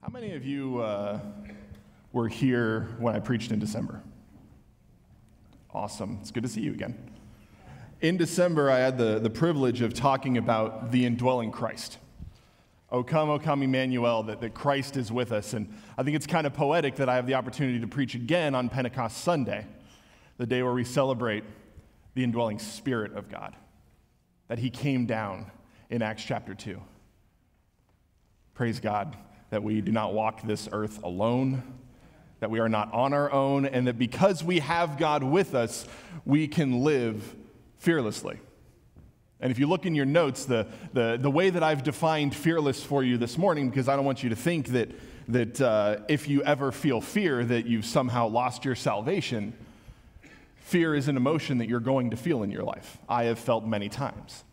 How many of you uh, were here when I preached in December? Awesome. It's good to see you again. In December, I had the, the privilege of talking about the indwelling Christ. O come, O come, Emmanuel, that, that Christ is with us. And I think it's kind of poetic that I have the opportunity to preach again on Pentecost Sunday, the day where we celebrate the indwelling Spirit of God, that He came down in Acts chapter 2. Praise God that we do not walk this earth alone, that we are not on our own, and that because we have God with us, we can live fearlessly. And if you look in your notes, the, the, the way that I've defined fearless for you this morning, because I don't want you to think that, that uh, if you ever feel fear, that you've somehow lost your salvation. Fear is an emotion that you're going to feel in your life. I have felt many times.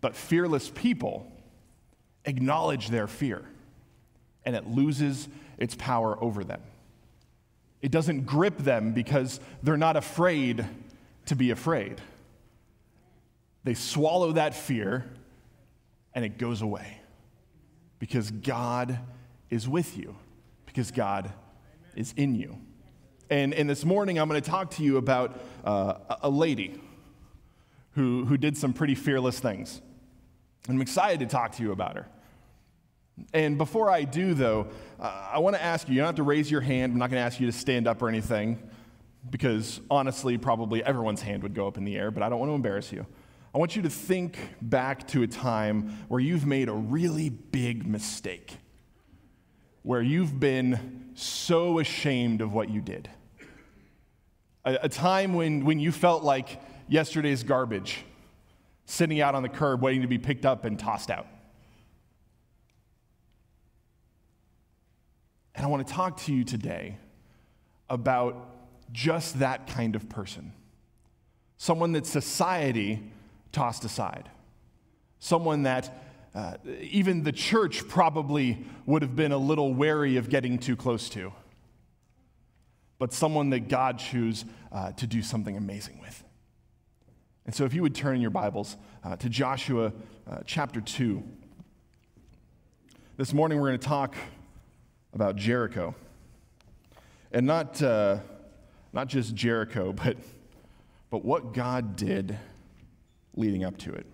But fearless people acknowledge their fear and it loses its power over them. It doesn't grip them because they're not afraid to be afraid. They swallow that fear and it goes away because God is with you, because God is in you. And, and this morning, I'm going to talk to you about uh, a lady who, who did some pretty fearless things. I'm excited to talk to you about her. And before I do, though, uh, I want to ask you, you don't have to raise your hand. I'm not going to ask you to stand up or anything, because honestly, probably everyone's hand would go up in the air, but I don't want to embarrass you. I want you to think back to a time where you've made a really big mistake, where you've been so ashamed of what you did. A, a time when, when you felt like yesterday's garbage sitting out on the curb waiting to be picked up and tossed out. And I want to talk to you today about just that kind of person. Someone that society tossed aside, someone that uh, even the church probably would have been a little wary of getting too close to, but someone that God chose uh, to do something amazing with. And so, if you would turn in your Bibles uh, to Joshua uh, chapter 2, this morning we're going to talk about Jericho. And not, uh, not just Jericho, but, but what God did leading up to it.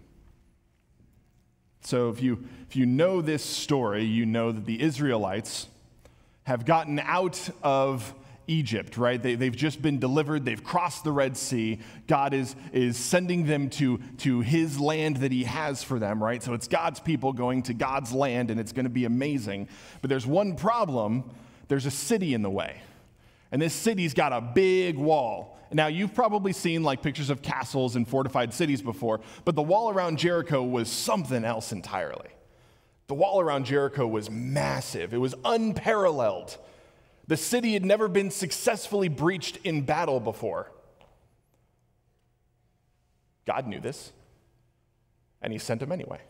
So, if you, if you know this story, you know that the Israelites have gotten out of Egypt, right? They, they've just been delivered. They've crossed the Red Sea. God is, is sending them to, to his land that he has for them, right? So it's God's people going to God's land, and it's going to be amazing. But there's one problem there's a city in the way. And this city's got a big wall. Now, you've probably seen like pictures of castles and fortified cities before, but the wall around Jericho was something else entirely. The wall around Jericho was massive, it was unparalleled. The city had never been successfully breached in battle before. God knew this, and he sent him anyway.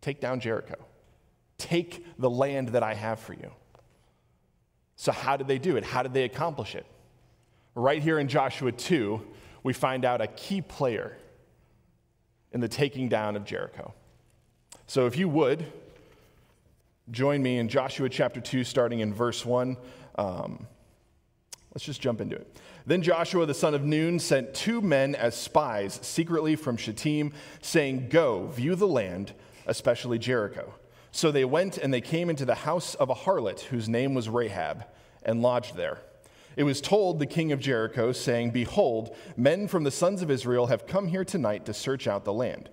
Take down Jericho. Take the land that I have for you. So, how did they do it? How did they accomplish it? Right here in Joshua 2, we find out a key player in the taking down of Jericho. So, if you would, join me in Joshua chapter 2, starting in verse 1. Um, let's just jump into it. Then Joshua the son of Nun sent two men as spies secretly from Shittim, saying, Go, view the land, especially Jericho. So they went and they came into the house of a harlot whose name was Rahab, and lodged there. It was told the king of Jericho, saying, Behold, men from the sons of Israel have come here tonight to search out the land.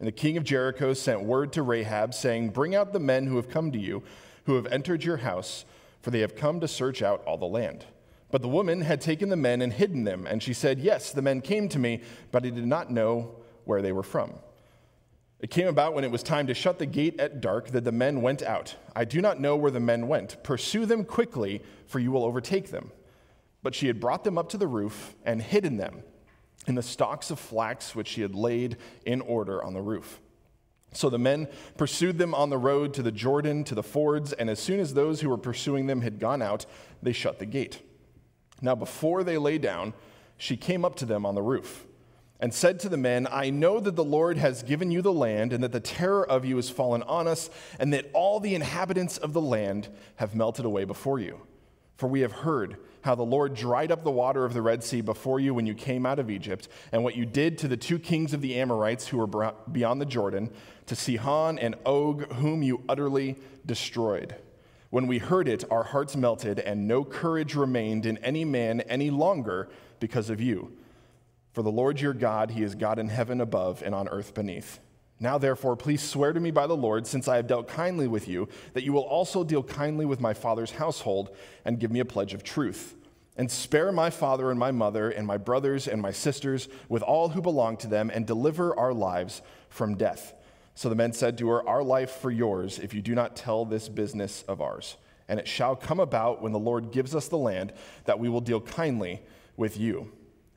And the king of Jericho sent word to Rahab, saying, Bring out the men who have come to you, who have entered your house, for they have come to search out all the land. But the woman had taken the men and hidden them, and she said, Yes, the men came to me, but I did not know where they were from. It came about when it was time to shut the gate at dark that the men went out. I do not know where the men went. Pursue them quickly, for you will overtake them. But she had brought them up to the roof and hidden them in the stalks of flax which she had laid in order on the roof. So the men pursued them on the road to the Jordan, to the fords, and as soon as those who were pursuing them had gone out, they shut the gate. Now, before they lay down, she came up to them on the roof. and said to the men, I know that the Lord has given you the land, and that the terror of you has fallen on us, and that all the inhabitants of the land have melted away before you. For we have heard how the Lord dried up the water of the Red Sea before you when you came out of Egypt, and what you did to the two kings of the Amorites who were beyond the Jordan, to Sihon and Og, whom you utterly destroyed. When we heard it, our hearts melted, and no courage remained in any man any longer because of you. For the Lord your God, he is God in heaven above and on earth beneath. Now, therefore, please swear to me by the Lord, since I have dealt kindly with you, that you will also deal kindly with my father's household and give me a pledge of truth. And spare my father and my mother and my brothers and my sisters with all who belong to them, and deliver our lives from death. So the men said to her, Our life for yours, if you do not tell this business of ours. And it shall come about when the Lord gives us the land that we will deal kindly with you.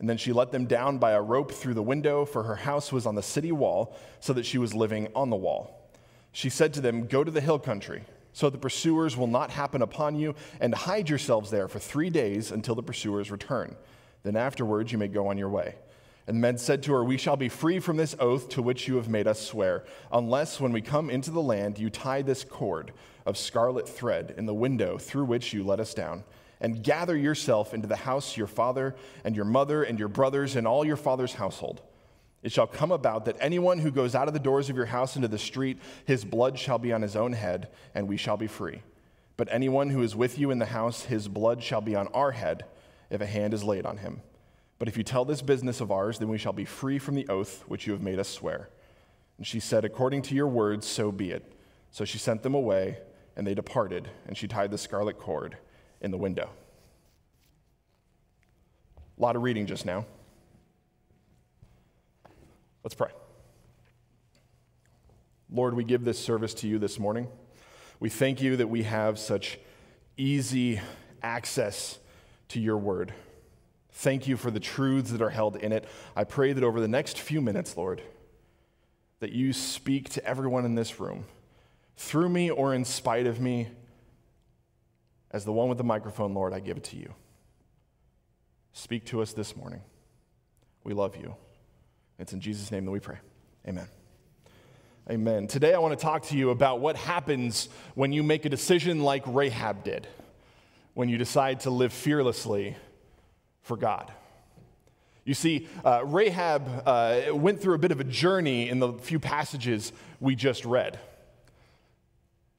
And then she let them down by a rope through the window, for her house was on the city wall, so that she was living on the wall. She said to them, Go to the hill country, so the pursuers will not happen upon you, and hide yourselves there for three days until the pursuers return. Then afterwards you may go on your way. And the men said to her, We shall be free from this oath to which you have made us swear, unless when we come into the land you tie this cord of scarlet thread in the window through which you let us down and gather yourself into the house your father and your mother and your brothers and all your father's household. It shall come about that anyone who goes out of the doors of your house into the street, his blood shall be on his own head, and we shall be free. But anyone who is with you in the house, his blood shall be on our head, if a hand is laid on him. But if you tell this business of ours, then we shall be free from the oath which you have made us swear. And she said, According to your words, so be it. So she sent them away, and they departed, and she tied the scarlet cord in the window. A lot of reading just now. Let's pray. Lord, we give this service to you this morning. We thank you that we have such easy access to your word. Thank you for the truths that are held in it. I pray that over the next few minutes, Lord, that you speak to everyone in this room, through me or in spite of me, as the one with the microphone, Lord, I give it to you. Speak to us this morning. We love you. It's in Jesus' name that we pray. Amen. Amen. Today I want to talk to you about what happens when you make a decision like Rahab did, when you decide to live fearlessly for God. You see, uh, Rahab uh, went through a bit of a journey in the few passages we just read.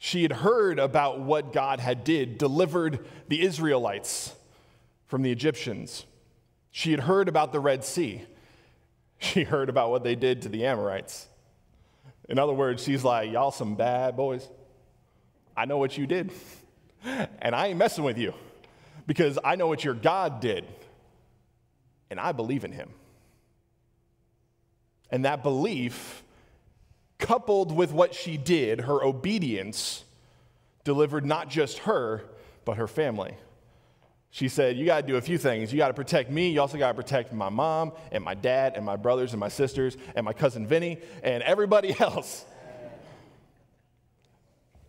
She had heard about what God had did, delivered the Israelites from the Egyptians. She had heard about the Red Sea. She heard about what they did to the Amorites. In other words, she's like, Y'all some bad boys. I know what you did, and I ain't messing with you because I know what your God did, and I believe in him. And that belief coupled with what she did, her obedience, delivered not just her, but her family. She said, You got to do a few things. You got to protect me. You also got to protect my mom and my dad and my brothers and my sisters and my cousin Vinny and everybody else.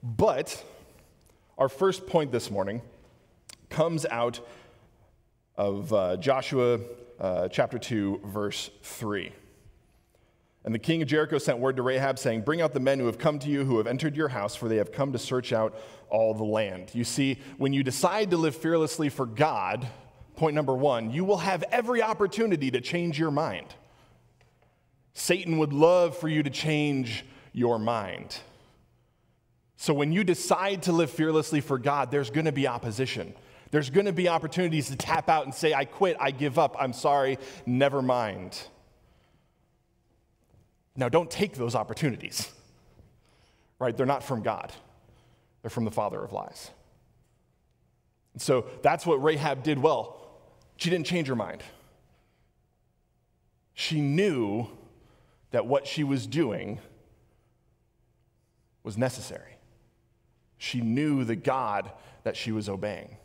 But our first point this morning comes out of uh, Joshua uh, chapter 2, verse 3. And the king of Jericho sent word to Rahab, saying, Bring out the men who have come to you, who have entered your house, for they have come to search out all the land. You see, when you decide to live fearlessly for God, point number one, you will have every opportunity to change your mind. Satan would love for you to change your mind. So when you decide to live fearlessly for God, there's going to be opposition. There's going to be opportunities to tap out and say, I quit, I give up, I'm sorry, never mind. Now, don't take those opportunities, right? They're not from God, they're from the father of lies. And so that's what Rahab did well. She didn't change her mind. She knew that what she was doing was necessary. She knew the God that she was obeying,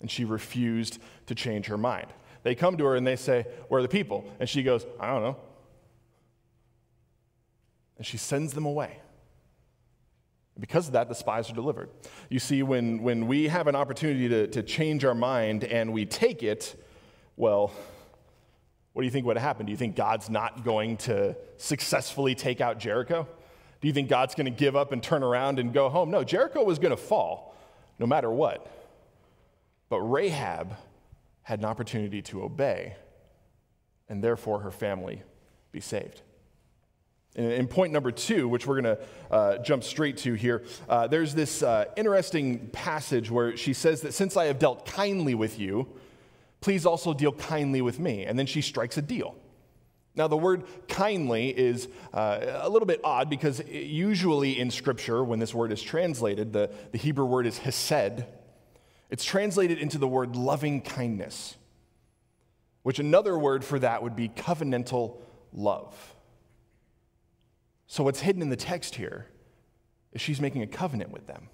and she refused to change her mind. They come to her and they say, Where are the people? And she goes, I don't know and she sends them away. Because of that, the spies are delivered. You see, when, when we have an opportunity to, to change our mind and we take it, well, what do you think would have happened? Do you think God's not going to successfully take out Jericho? Do you think God's going to give up and turn around and go home? No, Jericho was going to fall no matter what. But Rahab had an opportunity to obey, and therefore her family be saved. In point number two, which we're going to uh, jump straight to here, uh, there's this uh, interesting passage where she says that since I have dealt kindly with you, please also deal kindly with me. And then she strikes a deal. Now, the word kindly is uh, a little bit odd because usually in Scripture, when this word is translated, the, the Hebrew word is hesed. It's translated into the word loving kindness, which another word for that would be covenantal love. So, what's hidden in the text here is she's making a covenant with them.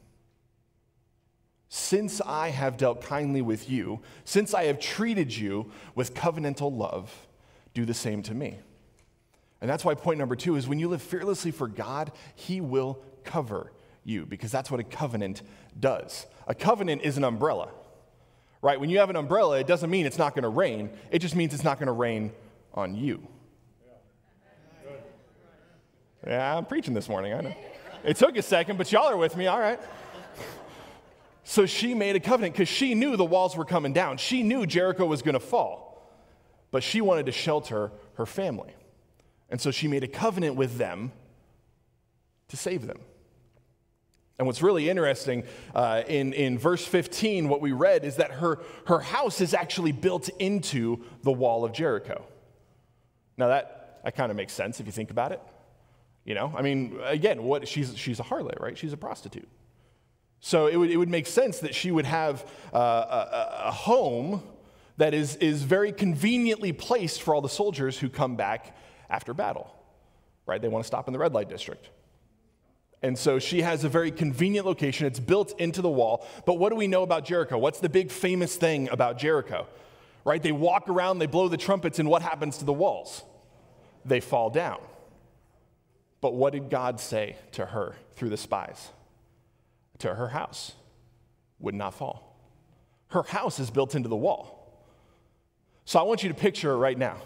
Since I have dealt kindly with you, since I have treated you with covenantal love, do the same to me. And that's why point number two is when you live fearlessly for God, He will cover you, because that's what a covenant does. A covenant is an umbrella, right? When you have an umbrella, it doesn't mean it's not going to rain, it just means it's not going to rain on you. Yeah, I'm preaching this morning, I know. It took a second, but y'all are with me, all right. So she made a covenant because she knew the walls were coming down. She knew Jericho was going to fall, but she wanted to shelter her family. And so she made a covenant with them to save them. And what's really interesting uh, in, in verse 15, what we read is that her, her house is actually built into the wall of Jericho. Now, that, that kind of makes sense if you think about it. You know, I mean, again, what she's she's a harlot, right? She's a prostitute. So it would, it would make sense that she would have uh, a, a home that is, is very conveniently placed for all the soldiers who come back after battle, right? They want to stop in the red light district. And so she has a very convenient location. It's built into the wall. But what do we know about Jericho? What's the big famous thing about Jericho? Right? They walk around, they blow the trumpets, and what happens to the walls? They fall down. But what did God say to her through the spies? To her house would not fall. Her house is built into the wall. So I want you to picture it right now.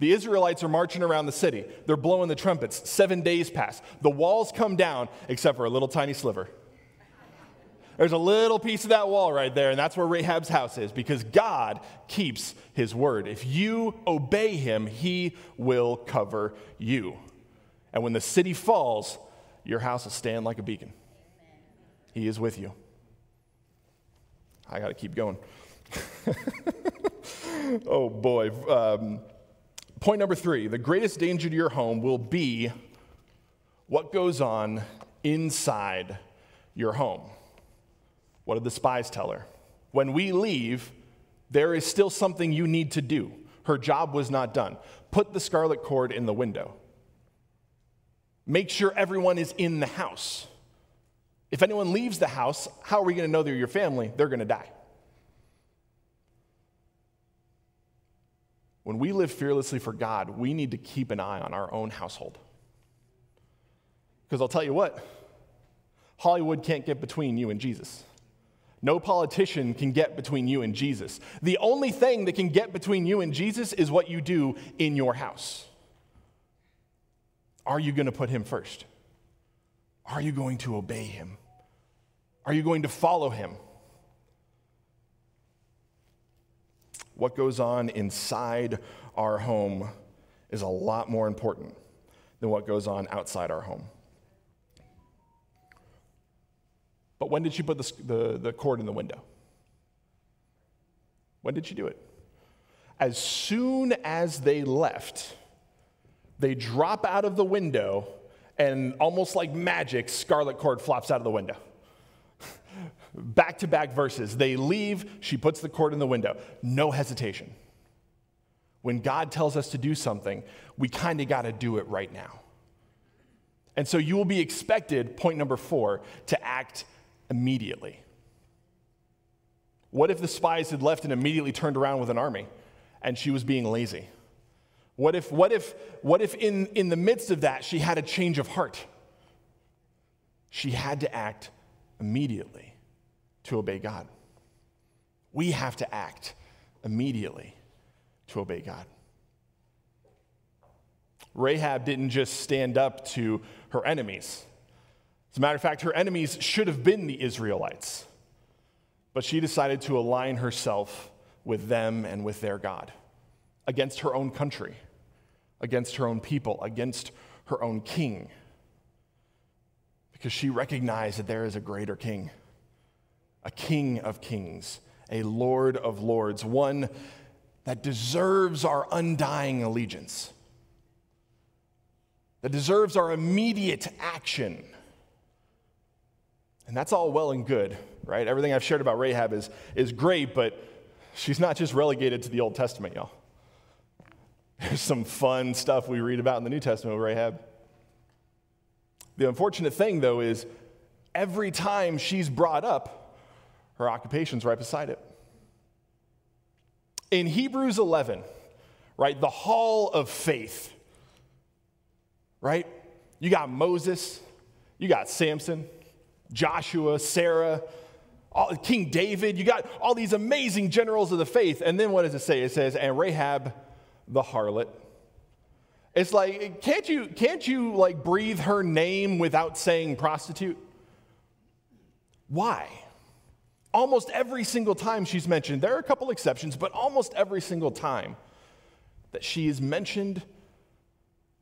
The Israelites are marching around the city. They're blowing the trumpets. Seven days pass. The walls come down, except for a little tiny sliver. There's a little piece of that wall right there, and that's where Rahab's house is because God keeps his word. If you obey him, he will cover you. And when the city falls, your house will stand like a beacon. He is with you. I got to keep going. oh boy. Um, point number three the greatest danger to your home will be what goes on inside your home. What did the spies tell her? When we leave, there is still something you need to do. Her job was not done. Put the scarlet cord in the window. Make sure everyone is in the house. If anyone leaves the house, how are we going to know they're your family? They're going to die. When we live fearlessly for God, we need to keep an eye on our own household. Because I'll tell you what, Hollywood can't get between you and Jesus. No politician can get between you and Jesus. The only thing that can get between you and Jesus is what you do in your house. Are you going to put him first? Are you going to obey him? Are you going to follow him? What goes on inside our home is a lot more important than what goes on outside our home. But when did she put the, the, the cord in the window? When did she do it? As soon as they left, they drop out of the window, and almost like magic, scarlet cord flops out of the window. back to back verses. They leave, she puts the cord in the window. No hesitation. When God tells us to do something, we kind of got to do it right now. And so you will be expected, point number four, to act immediately. What if the spies had left and immediately turned around with an army and she was being lazy? What if, what if, what if in, in the midst of that she had a change of heart? She had to act immediately to obey God. We have to act immediately to obey God. Rahab didn't just stand up to her enemies. As a matter of fact, her enemies should have been the Israelites, but she decided to align herself with them and with their God against her own country, against her own people, against her own king, because she recognized that there is a greater king, a king of kings, a lord of lords, one that deserves our undying allegiance, that deserves our immediate action. And that's all well and good, right? Everything I've shared about Rahab is, is great, but she's not just relegated to the Old Testament, y'all. There's some fun stuff we read about in the New Testament with Rahab. The unfortunate thing, though, is every time she's brought up, her occupation's right beside it. In Hebrews 11, right, the hall of faith, right? You got Moses, you got Samson, Joshua, Sarah, all, King David, you got all these amazing generals of the faith. And then what does it say? It says, and Rahab the harlot. It's like, can't you, can't you like breathe her name without saying prostitute? Why? Almost every single time she's mentioned, there are a couple exceptions, but almost every single time that she is mentioned,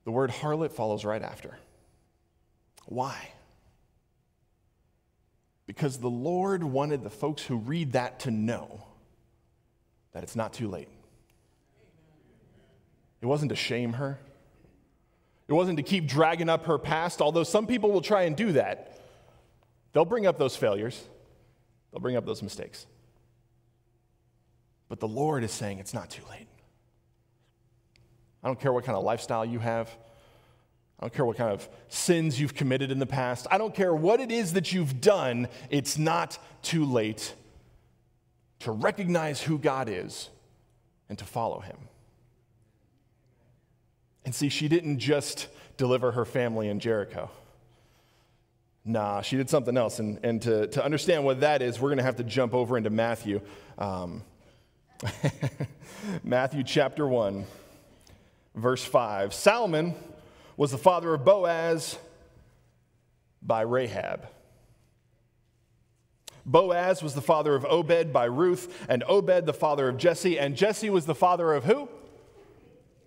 the word harlot follows right after. Why? Because the Lord wanted the folks who read that to know that it's not too late. It wasn't to shame her. It wasn't to keep dragging up her past, although some people will try and do that. They'll bring up those failures, they'll bring up those mistakes. But the Lord is saying it's not too late. I don't care what kind of lifestyle you have. I don't care what kind of sins you've committed in the past. I don't care what it is that you've done. It's not too late to recognize who God is and to follow him. And see, she didn't just deliver her family in Jericho. Nah, she did something else. And, and to, to understand what that is, we're going to have to jump over into Matthew. Um, Matthew chapter 1, verse 5. Salmon was the father of Boaz by Rahab. Boaz was the father of Obed by Ruth, and Obed the father of Jesse, and Jesse was the father of who?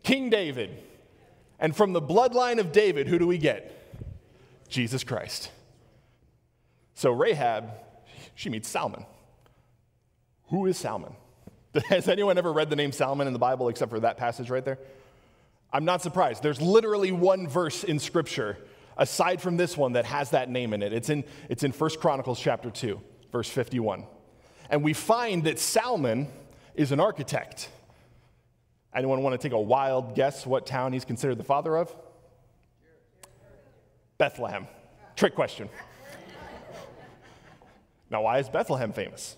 King David. And from the bloodline of David, who do we get? Jesus Christ. So Rahab, she meets Salmon. Who is Salmon? Has anyone ever read the name Salmon in the Bible except for that passage right there? I'm not surprised. There's literally one verse in Scripture, aside from this one, that has that name in it. It's in, it's in 1 Chronicles chapter 2, verse 51. And we find that Salmon is an architect. Anyone want to take a wild guess what town he's considered the father of? Bethlehem. Trick question. now, why is Bethlehem famous?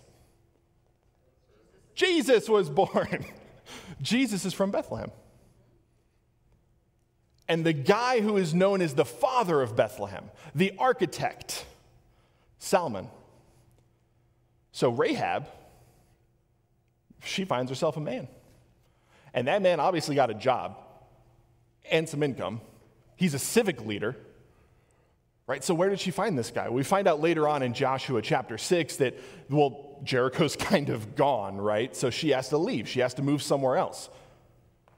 Jesus was born. Jesus is from Bethlehem. And the guy who is known as the father of Bethlehem, the architect, Salmon. So Rahab, she finds herself a man. And that man obviously got a job and some income. He's a civic leader. Right? So, where did she find this guy? We find out later on in Joshua chapter 6 that, well, Jericho's kind of gone, right? So she has to leave. She has to move somewhere else.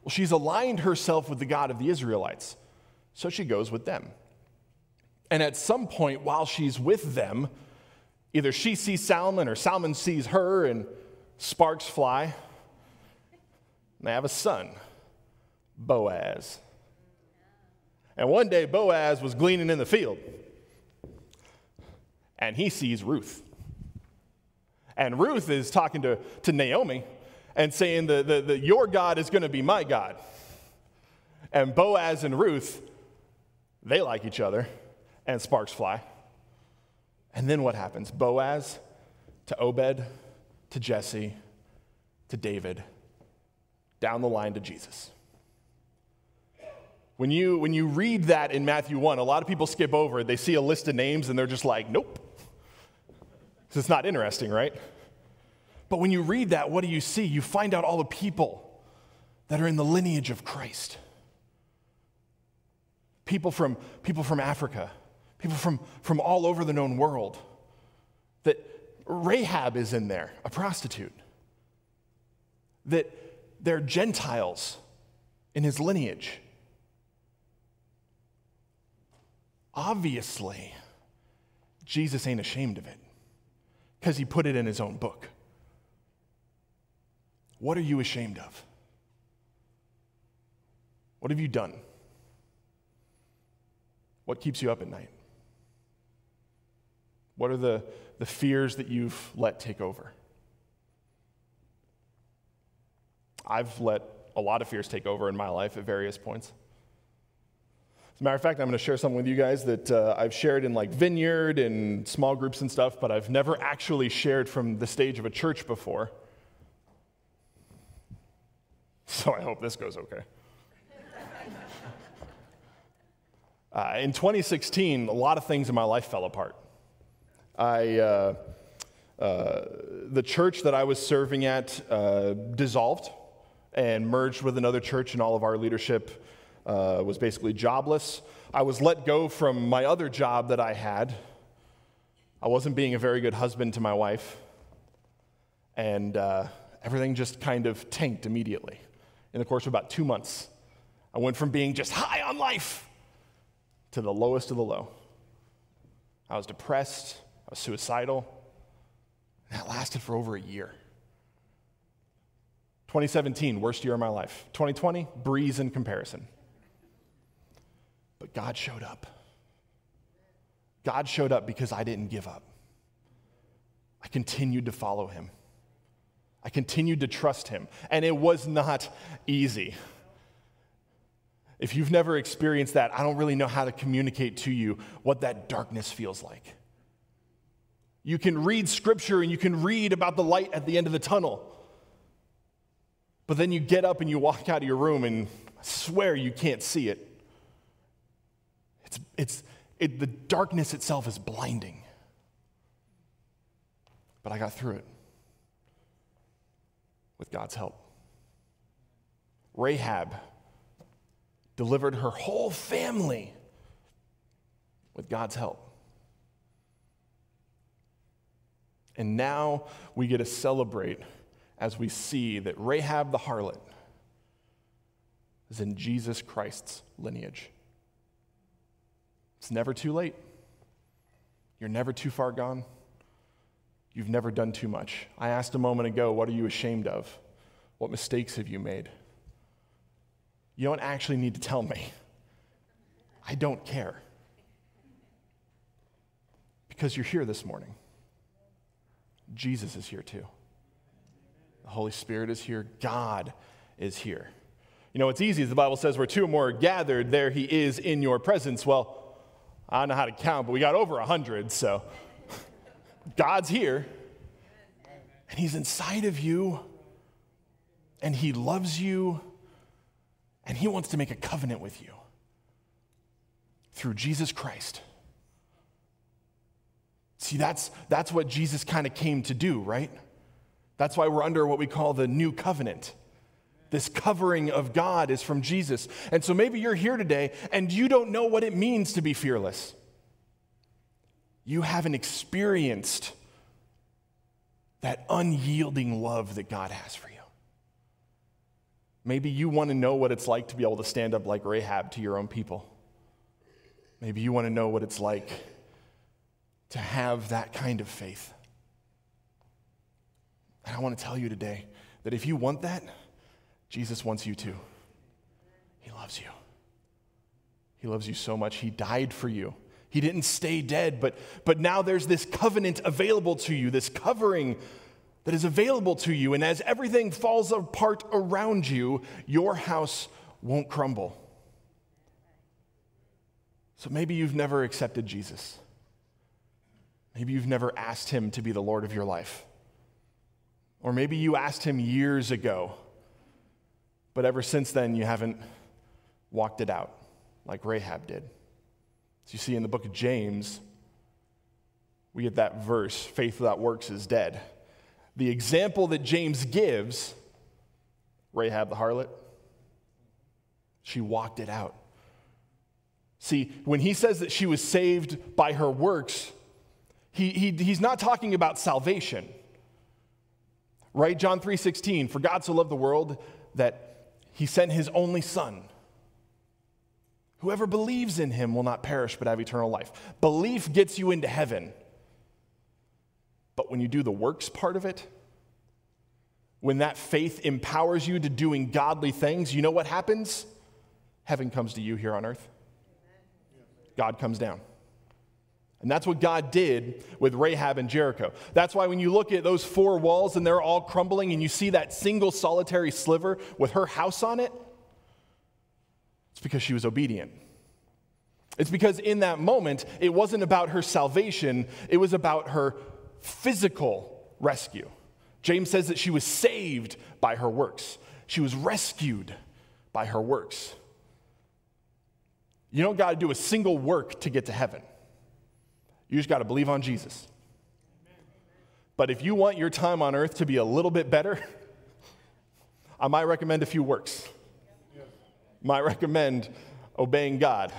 Well, she's aligned herself with the God of the Israelites. So she goes with them. And at some point, while she's with them, either she sees Salmon or Salmon sees her and sparks fly. And they have a son, Boaz. And one day, Boaz was gleaning in the field, and he sees Ruth. And Ruth is talking to, to Naomi and saying, that the, the, Your God is going to be my God. And Boaz and Ruth, they like each other, and sparks fly. And then what happens? Boaz to Obed to Jesse to David down the line to Jesus. When you, when you read that in Matthew 1, a lot of people skip over it. They see a list of names and they're just like, nope. Because it's not interesting, right? But when you read that, what do you see? You find out all the people that are in the lineage of Christ. people from, people from Africa, people from, from all over the known world. That Rahab is in there, a prostitute. That they're Gentiles in his lineage. Obviously, Jesus ain't ashamed of it because he put it in his own book. What are you ashamed of? What have you done? What keeps you up at night? What are the, the fears that you've let take over? I've let a lot of fears take over in my life at various points. As a matter of fact, I'm going to share something with you guys that uh, I've shared in like Vineyard and small groups and stuff, but I've never actually shared from the stage of a church before. So I hope this goes okay. uh, in 2016, a lot of things in my life fell apart. I, uh, uh, the church that I was serving at uh, dissolved and merged with another church, and all of our leadership uh, was basically jobless. I was let go from my other job that I had. I wasn't being a very good husband to my wife. And uh, everything just kind of tanked immediately. In the course of about two months, I went from being just high on life to the lowest of the low. I was depressed, I was suicidal. And that lasted for over a year. 2017, worst year of my life. 2020, breeze in comparison. But God showed up. God showed up because I didn't give up. I continued to follow him. I continued to trust him. And it was not easy. If you've never experienced that, I don't really know how to communicate to you what that darkness feels like. You can read scripture and you can read about the light at the end of the tunnel. But then you get up and you walk out of your room and I swear you can't see it. It's, it's, it, the darkness itself is blinding. But I got through it with God's help. Rahab delivered her whole family with God's help. And now we get to celebrate as we see that Rahab the harlot is in Jesus Christ's lineage. It's never too late. You're never too far gone. You've never done too much. I asked a moment ago, what are you ashamed of? What mistakes have you made? You don't actually need to tell me. I don't care. Because you're here this morning. Jesus is here too. The Holy Spirit is here. God is here. You know, it's easy. The Bible says, where two or more are gathered, there he is in your presence. Well, I don't know how to count, but we got over 100, so God's here, and He's inside of you, and He loves you, and He wants to make a covenant with you through Jesus Christ. See, that's, that's what Jesus kind of came to do, right? That's why we're under what we call the new covenant. This covering of God is from Jesus. And so maybe you're here today and you don't know what it means to be fearless. You haven't experienced that unyielding love that God has for you. Maybe you want to know what it's like to be able to stand up like Rahab to your own people. Maybe you want to know what it's like to have that kind of faith. And I want to tell you today that if you want that, Jesus wants you to. He loves you. He loves you so much. He died for you. He didn't stay dead, but, but now there's this covenant available to you, this covering that is available to you. And as everything falls apart around you, your house won't crumble. So maybe you've never accepted Jesus. Maybe you've never asked him to be the Lord of your life. Or maybe you asked him years ago but ever since then, you haven't walked it out like Rahab did. So you see in the book of James, we get that verse faith without works is dead. The example that James gives, Rahab the harlot, she walked it out. See, when he says that she was saved by her works, he, he, he's not talking about salvation. Right? John 3:16, for God so loved the world that he sent his only son. Whoever believes in him will not perish but have eternal life. Belief gets you into heaven. But when you do the works part of it, when that faith empowers you to doing godly things, you know what happens? Heaven comes to you here on earth. God comes down. And that's what God did with Rahab and Jericho. That's why when you look at those four walls and they're all crumbling and you see that single solitary sliver with her house on it, it's because she was obedient. It's because in that moment, it wasn't about her salvation, it was about her physical rescue. James says that she was saved by her works, she was rescued by her works. You don't got to do a single work to get to heaven. You just got to believe on Jesus. But if you want your time on earth to be a little bit better, I might recommend a few works. Might recommend obeying God,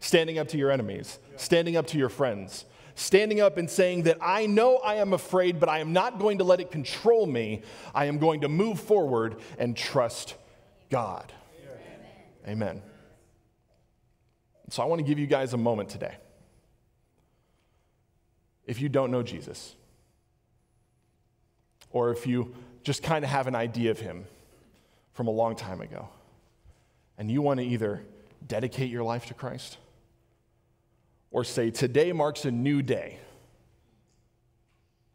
standing up to your enemies, standing up to your friends, standing up and saying that I know I am afraid, but I am not going to let it control me. I am going to move forward and trust God. Amen. Amen. So I want to give you guys a moment today. If you don't know Jesus, or if you just kind of have an idea of him from a long time ago, and you want to either dedicate your life to Christ or say, Today marks a new day,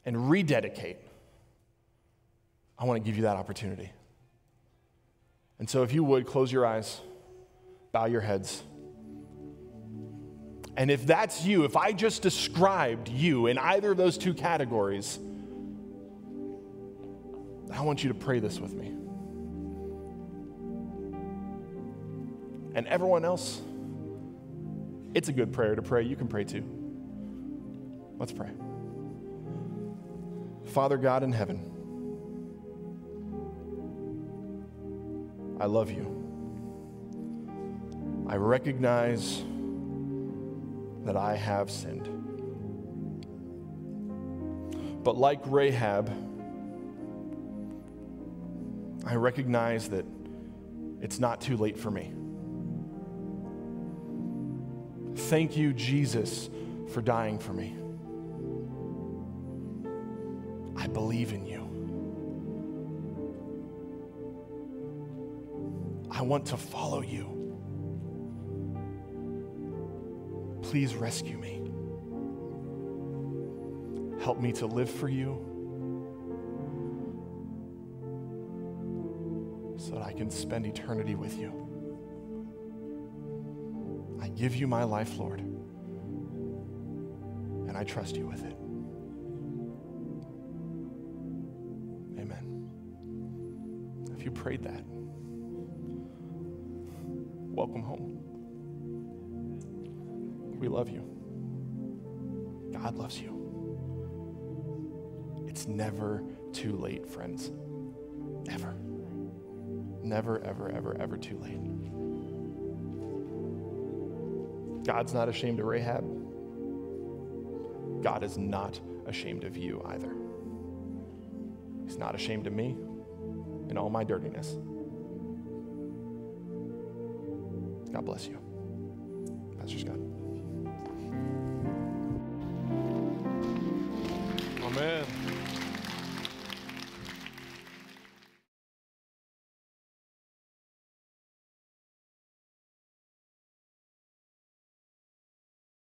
and rededicate, I want to give you that opportunity. And so, if you would, close your eyes, bow your heads. And if that's you, if I just described you in either of those two categories, I want you to pray this with me. And everyone else, it's a good prayer to pray. You can pray too. Let's pray. Father God in heaven, I love you. I recognize that I have sinned. But like Rahab, I recognize that it's not too late for me. Thank you, Jesus, for dying for me. I believe in you. I want to follow you. Please rescue me. Help me to live for you so that I can spend eternity with you. I give you my life, Lord, and I trust you with it. Amen. If you prayed that, welcome home. We love you. God loves you. It's never too late, friends. Ever. Never, ever, ever, ever too late. God's not ashamed of Rahab. God is not ashamed of you either. He's not ashamed of me in all my dirtiness. God bless you.